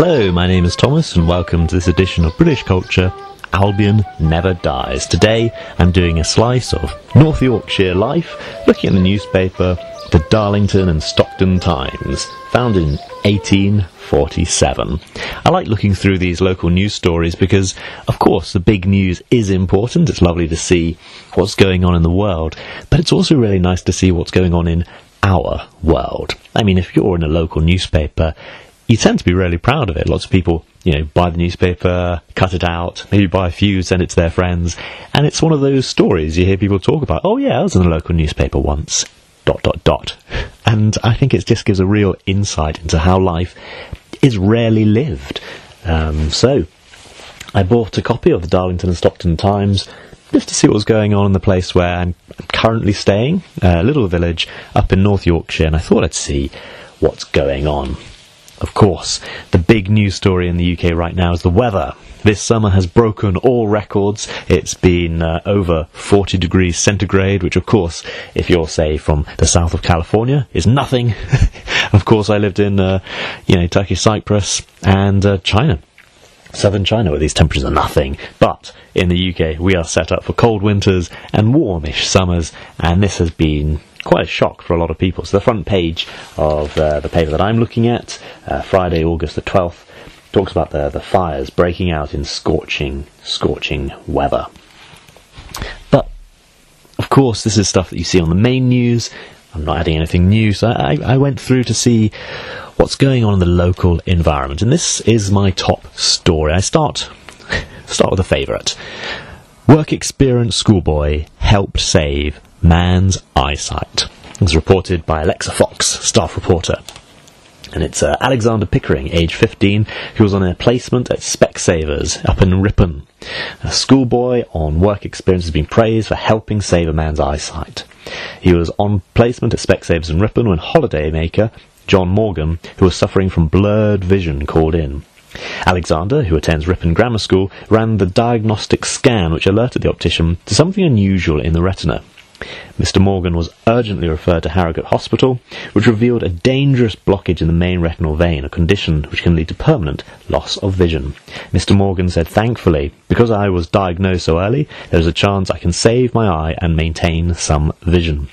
Hello, my name is Thomas, and welcome to this edition of British Culture. Albion never dies. Today, I'm doing a slice of North Yorkshire life, looking at the newspaper, the Darlington and Stockton Times, founded in 1847. I like looking through these local news stories because, of course, the big news is important. It's lovely to see what's going on in the world, but it's also really nice to see what's going on in our world. I mean, if you're in a local newspaper, you tend to be really proud of it. Lots of people, you know, buy the newspaper, cut it out, maybe buy a few, send it to their friends, and it's one of those stories you hear people talk about. Oh yeah, I was in a local newspaper once. Dot dot dot. And I think it just gives a real insight into how life is rarely lived. Um, so, I bought a copy of the Darlington and Stockton Times just to see what was going on in the place where I'm currently staying, a little village up in North Yorkshire, and I thought I'd see what's going on. Of course, the big news story in the UK right now is the weather. This summer has broken all records. It's been uh, over 40 degrees centigrade, which, of course, if you're, say, from the south of California, is nothing. of course, I lived in, uh, you know, Turkey, Cyprus, and uh, China. Southern China, where these temperatures are nothing. But in the UK, we are set up for cold winters and warmish summers, and this has been quite a shock for a lot of people. So the front page of uh, the paper that I'm looking at, uh, Friday, August the 12th, talks about the, the fires breaking out in scorching, scorching weather. But, of course, this is stuff that you see on the main news. I'm not adding anything new, so I, I went through to see what's going on in the local environment. And this is my top story. I start, start with a favourite. Work experience schoolboy helped save man's eyesight. It was reported by Alexa Fox, staff reporter. And it's uh, Alexander Pickering, age 15, who was on a placement at Specsavers up in Ripon. A schoolboy on work experience has been praised for helping save a man's eyesight. He was on placement at Specsavers in Ripon when holidaymaker John Morgan, who was suffering from blurred vision, called in. Alexander, who attends Ripon Grammar School, ran the diagnostic scan which alerted the optician to something unusual in the retina. Mr. Morgan was urgently referred to Harrogate Hospital, which revealed a dangerous blockage in the main retinal vein, a condition which can lead to permanent loss of vision. Mr. Morgan said, Thankfully, because I was diagnosed so early, there is a chance I can save my eye and maintain some vision.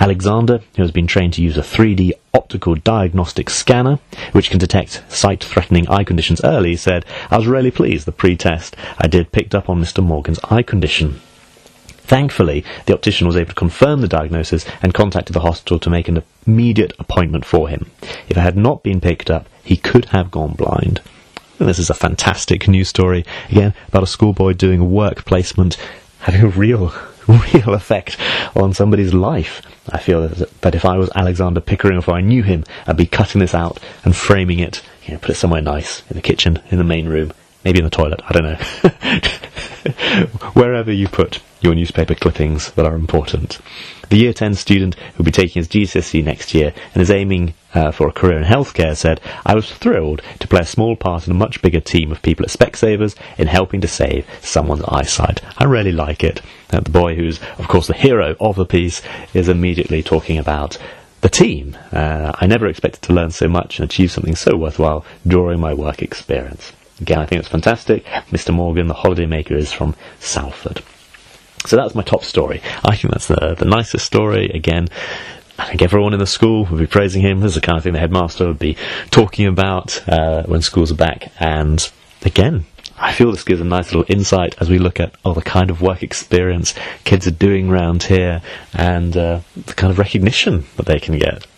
Alexander, who has been trained to use a 3D optical diagnostic scanner, which can detect sight-threatening eye conditions early, said, I was really pleased the pre-test I did picked up on Mr. Morgan's eye condition. Thankfully, the optician was able to confirm the diagnosis and contacted the hospital to make an immediate appointment for him. If it had not been picked up, he could have gone blind. And this is a fantastic news story, again, about a schoolboy doing a work placement, having a real, real effect on somebody's life. I feel that if I was Alexander Pickering, if I knew him, I'd be cutting this out and framing it, you know, put it somewhere nice, in the kitchen, in the main room, maybe in the toilet, I don't know. Wherever you put your newspaper clippings that are important. The Year 10 student who'll be taking his GCSE next year and is aiming uh, for a career in healthcare said, I was thrilled to play a small part in a much bigger team of people at Specsavers in helping to save someone's eyesight. I really like it. Uh, the boy who's, of course, the hero of the piece is immediately talking about the team. Uh, I never expected to learn so much and achieve something so worthwhile during my work experience. Again, I think it's fantastic. Mr. Morgan, the holidaymaker, is from Salford. So that's my top story. I think that's the, the nicest story. Again, I think everyone in the school would be praising him. This is the kind of thing the headmaster would be talking about uh, when schools are back. And again, I feel this gives a nice little insight as we look at oh, the kind of work experience kids are doing around here and uh, the kind of recognition that they can get.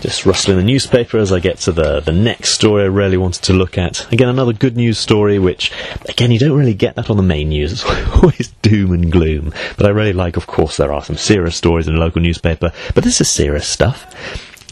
Just rustling the newspaper as I get to the, the next story I really wanted to look at. Again, another good news story, which, again, you don't really get that on the main news. It's always doom and gloom. But I really like, of course, there are some serious stories in the local newspaper, but this is serious stuff.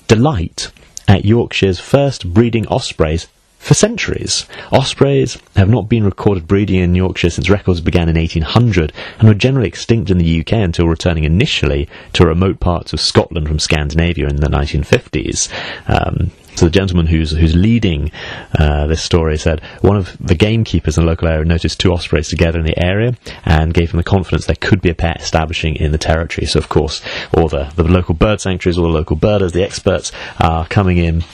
Delight at Yorkshire's first breeding ospreys for centuries. Ospreys have not been recorded breeding in Yorkshire since records began in 1800 and were generally extinct in the UK until returning initially to remote parts of Scotland from Scandinavia in the 1950s. Um, so the gentleman who's who's leading uh, this story said one of the gamekeepers in the local area noticed two ospreys together in the area and gave him the confidence there could be a pair establishing in the territory. So of course, all the, the local bird sanctuaries, all the local birders, the experts are coming in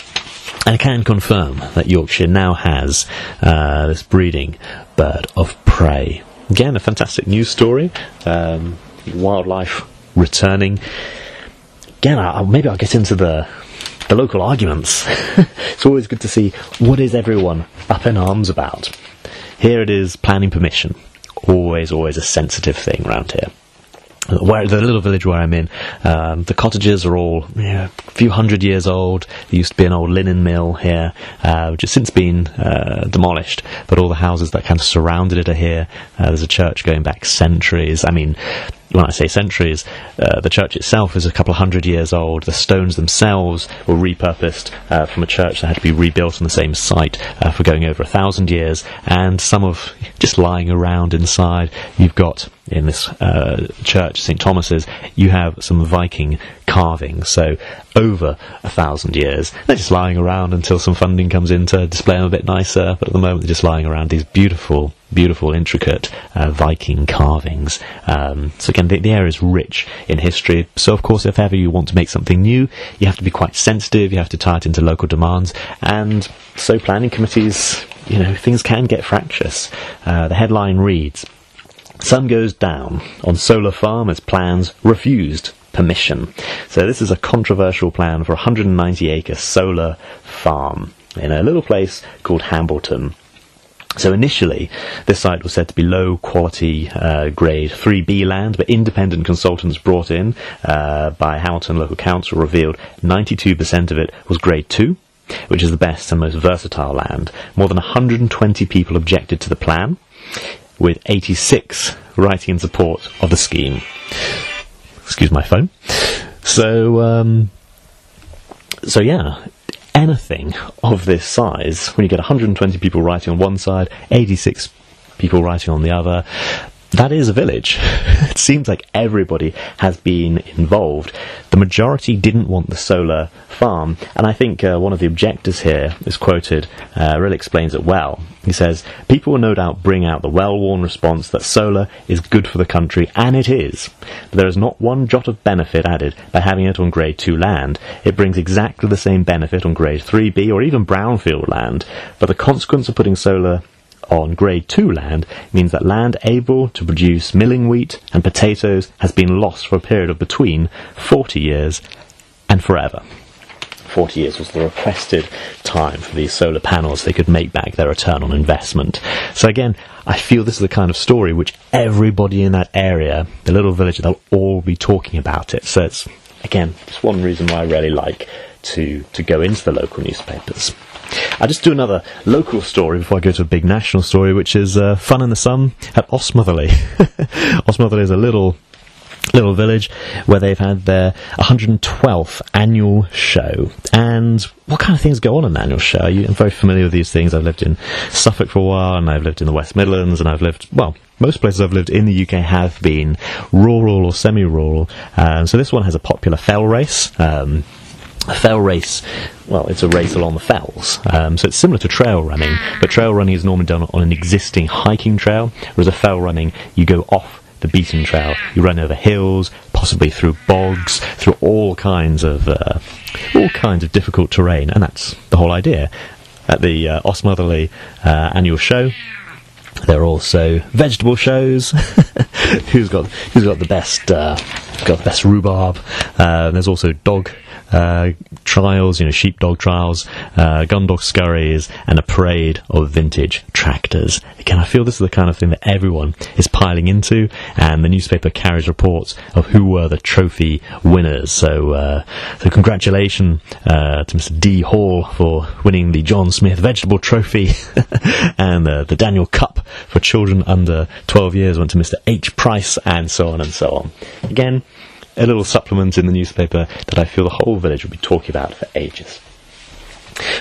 I can confirm that Yorkshire now has uh, this breeding bird of prey. Again, a fantastic news story. Um, wildlife returning. Again, I, maybe I'll get into the the local arguments. it's always good to see what is everyone up in arms about. Here it is planning permission. Always, always a sensitive thing around here where the little village where I'm in, um, the cottages are all know, a few hundred years old. There used to be an old linen mill here, uh, which has since been uh, demolished. But all the houses that kind of surrounded it are here. Uh, there's a church going back centuries. I mean, when I say centuries, uh, the church itself is a couple of hundred years old. The stones themselves were repurposed uh, from a church that had to be rebuilt on the same site uh, for going over a thousand years, and some of just lying around inside. You've got in this uh, church, St Thomas's, you have some Viking carvings. So over a thousand years, they're just lying around until some funding comes in to display them a bit nicer. But at the moment, they're just lying around. These beautiful, beautiful, intricate uh, Viking carvings. Um, so again, the, the area is rich in history. So of course, if ever you want to make something new, you have to be quite sensitive. You have to tie it into local demands, and so planning committees. You know, things can get fractious. Uh, the headline reads Sun goes down on solar farm as plans refused permission. So this is a controversial plan for a 190 acre solar farm in a little place called Hambleton. So initially, this site was said to be low quality uh, grade 3B land, but independent consultants brought in uh, by Hambleton Local Council revealed 92% of it was grade 2, which is the best and most versatile land. More than 120 people objected to the plan with 86 writing in support of the scheme. Excuse my phone. So, um, so yeah, anything of this size, when you get 120 people writing on one side, 86 people writing on the other, that is a village. it seems like everybody has been involved. The majority didn't want the solar farm, and I think uh, one of the objectors here is quoted, uh, really explains it well. He says, People will no doubt bring out the well worn response that solar is good for the country, and it is. But there is not one jot of benefit added by having it on grade 2 land. It brings exactly the same benefit on grade 3B or even brownfield land, but the consequence of putting solar on grade 2 land means that land able to produce milling wheat and potatoes has been lost for a period of between 40 years and forever. 40 years was the requested time for these solar panels. They could make back their return on investment. So again, I feel this is the kind of story which everybody in that area, the little village, they'll all be talking about it. So it's, again, just one reason why I really like to, to go into the local newspapers. I'll just do another local story before I go to a big national story, which is uh, Fun in the Sun at Osmotherley. Osmotherley is a little little village where they've had their 112th annual show. And what kind of things go on in an annual show? I'm very familiar with these things. I've lived in Suffolk for a while, and I've lived in the West Midlands, and I've lived, well, most places I've lived in the UK have been rural or semi-rural. Um, so this one has a popular fell race. Um, a fell race, well, it's a race along the fells. Um, so it's similar to trail running, but trail running is normally done on an existing hiking trail, whereas a fell running, you go off the beaten trail. You run over hills, possibly through bogs, through all kinds of uh, all kinds of difficult terrain, and that's the whole idea. At the uh, Osmotherley uh, annual show, there are also vegetable shows. who's got who's got the best uh, got the best rhubarb? Uh, there's also dog trials, you know, sheepdog trials, uh, gun dog scurries, and a parade of vintage tractors. Again, I feel this is the kind of thing that everyone is piling into, and the newspaper carries reports of who were the trophy winners. So, uh, so congratulations uh, to Mr. D Hall for winning the John Smith Vegetable Trophy, and uh, the Daniel Cup for children under 12 years went to Mr. H Price, and so on and so on. Again, a little supplement in the newspaper that I feel the whole village will be talking about for ages.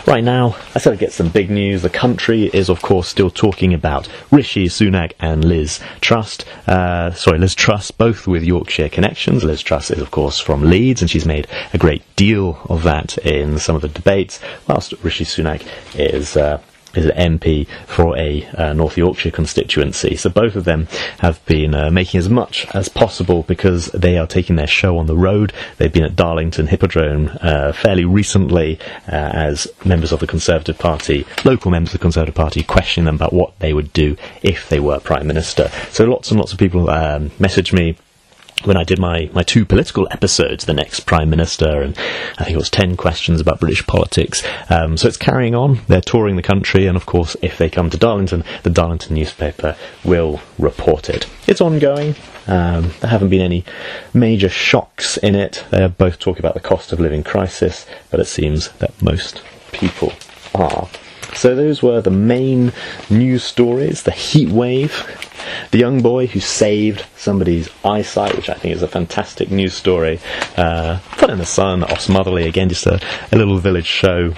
Right now, I said I'd get some big news. The country is, of course, still talking about Rishi Sunak and Liz Trust. Uh, sorry, Liz Truss, both with Yorkshire connections. Liz Truss is, of course, from Leeds, and she's made a great deal of that in some of the debates, whilst Rishi Sunak is uh, is an MP for a uh, North Yorkshire constituency. So both of them have been uh, making as much as possible because they are taking their show on the road. They've been at Darlington Hippodrome uh, fairly recently uh, as members of the Conservative Party, local members of the Conservative Party, questioning them about what they would do if they were Prime Minister. So lots and lots of people um, message me when I did my, my two political episodes, the next Prime Minister, and I think it was 10 questions about British politics. Um, so it's carrying on. They're touring the country, and of course, if they come to Darlington, the Darlington newspaper will report it. It's ongoing. Um, there haven't been any major shocks in it. They're both talking about the cost of living crisis, but it seems that most people are. So those were the main news stories. The heat wave, the young boy who saved somebody's eyesight, which I think is a fantastic news story. Uh, Fun in the Sun, Osmotherley, again, just a, a little village show.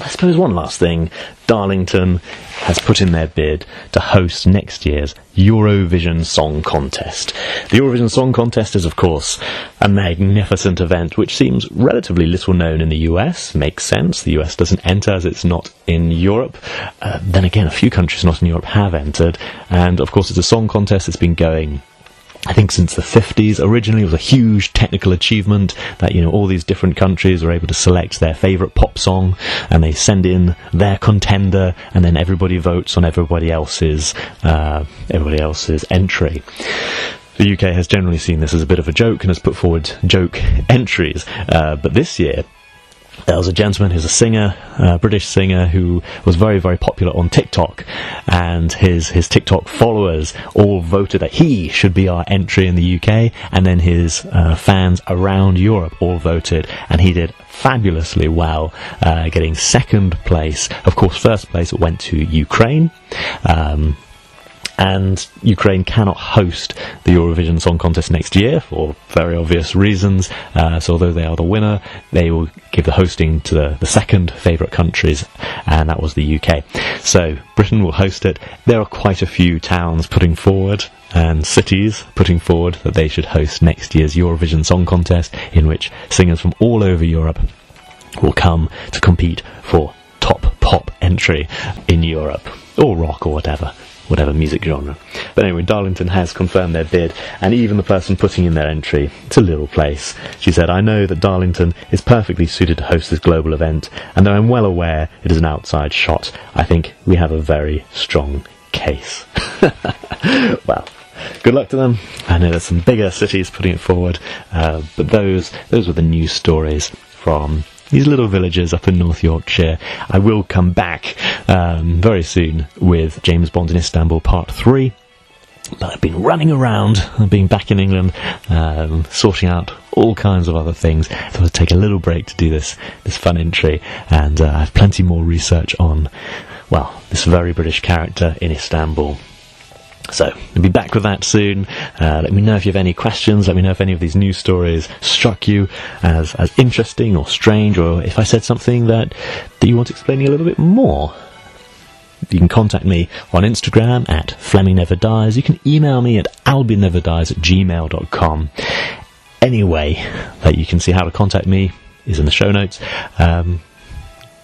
I suppose one last thing. Darlington has put in their bid to host next year's Eurovision Song Contest. The Eurovision Song Contest is, of course, a magnificent event which seems relatively little known in the US. Makes sense. The US doesn't enter as it's not in Europe. Uh, then again, a few countries not in Europe have entered. And of course, it's a song contest that's been going I think since the 50s. Originally, it was a huge technical achievement that, you know, all these different countries were able to select their favourite pop song and they send in their contender and then everybody votes on everybody else's, uh, everybody else's entry. The UK has generally seen this as a bit of a joke and has put forward joke entries, uh, but this year there was a gentleman who's a singer, a British singer, who was very, very popular on TikTok, and his his TikTok followers all voted that he should be our entry in the UK, and then his uh, fans around Europe all voted, and he did fabulously well, uh, getting second place. Of course, first place went to Ukraine. Um, and Ukraine cannot host the Eurovision Song Contest next year for very obvious reasons. Uh, so although they are the winner, they will give the hosting to the, the second favourite countries, and that was the UK. So Britain will host it. There are quite a few towns putting forward and cities putting forward that they should host next year's Eurovision Song Contest, in which singers from all over Europe will come to compete for top pop entry in Europe, or rock or whatever whatever music genre. But anyway, Darlington has confirmed their bid, and even the person putting in their entry, it's a little place. She said, I know that Darlington is perfectly suited to host this global event, and though I'm well aware it is an outside shot, I think we have a very strong case. well, good luck to them. I know there's some bigger cities putting it forward, uh, but those those were the news stories from these little villages up in North Yorkshire. I will come back um, very soon with James Bond in Istanbul Part 3. But I've been running around, being back in England, um, sorting out all kinds of other things. So I'll take a little break to do this this fun entry, and uh, I have plenty more research on, well, this very British character in Istanbul. So, we'll be back with that soon. Uh, let me know if you have any questions. Let me know if any of these news stories struck you as, as interesting or strange, or if I said something that, that you want explaining a little bit more. You can contact me on Instagram at Fleming Never Dies. You can email me at albionneverdies at gmail.com. Anyway, that you can see how to contact me is in the show notes. Um,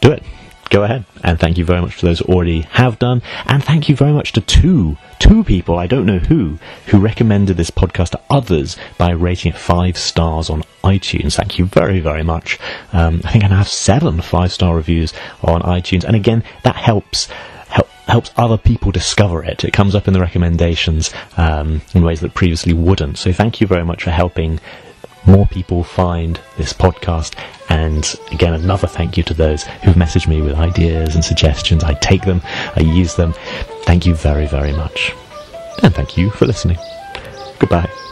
do it go ahead. And thank you very much to those who already have done. And thank you very much to two, two people, I don't know who, who recommended this podcast to others by rating it five stars on iTunes. Thank you very, very much. Um, I think I now have seven five star reviews on iTunes. And again, that helps help, helps other people discover it. It comes up in the recommendations um, in ways that previously wouldn't. So thank you very much for helping more people find this podcast. And again, another thank you to those who've messaged me with ideas and suggestions. I take them, I use them. Thank you very, very much. And thank you for listening. Goodbye.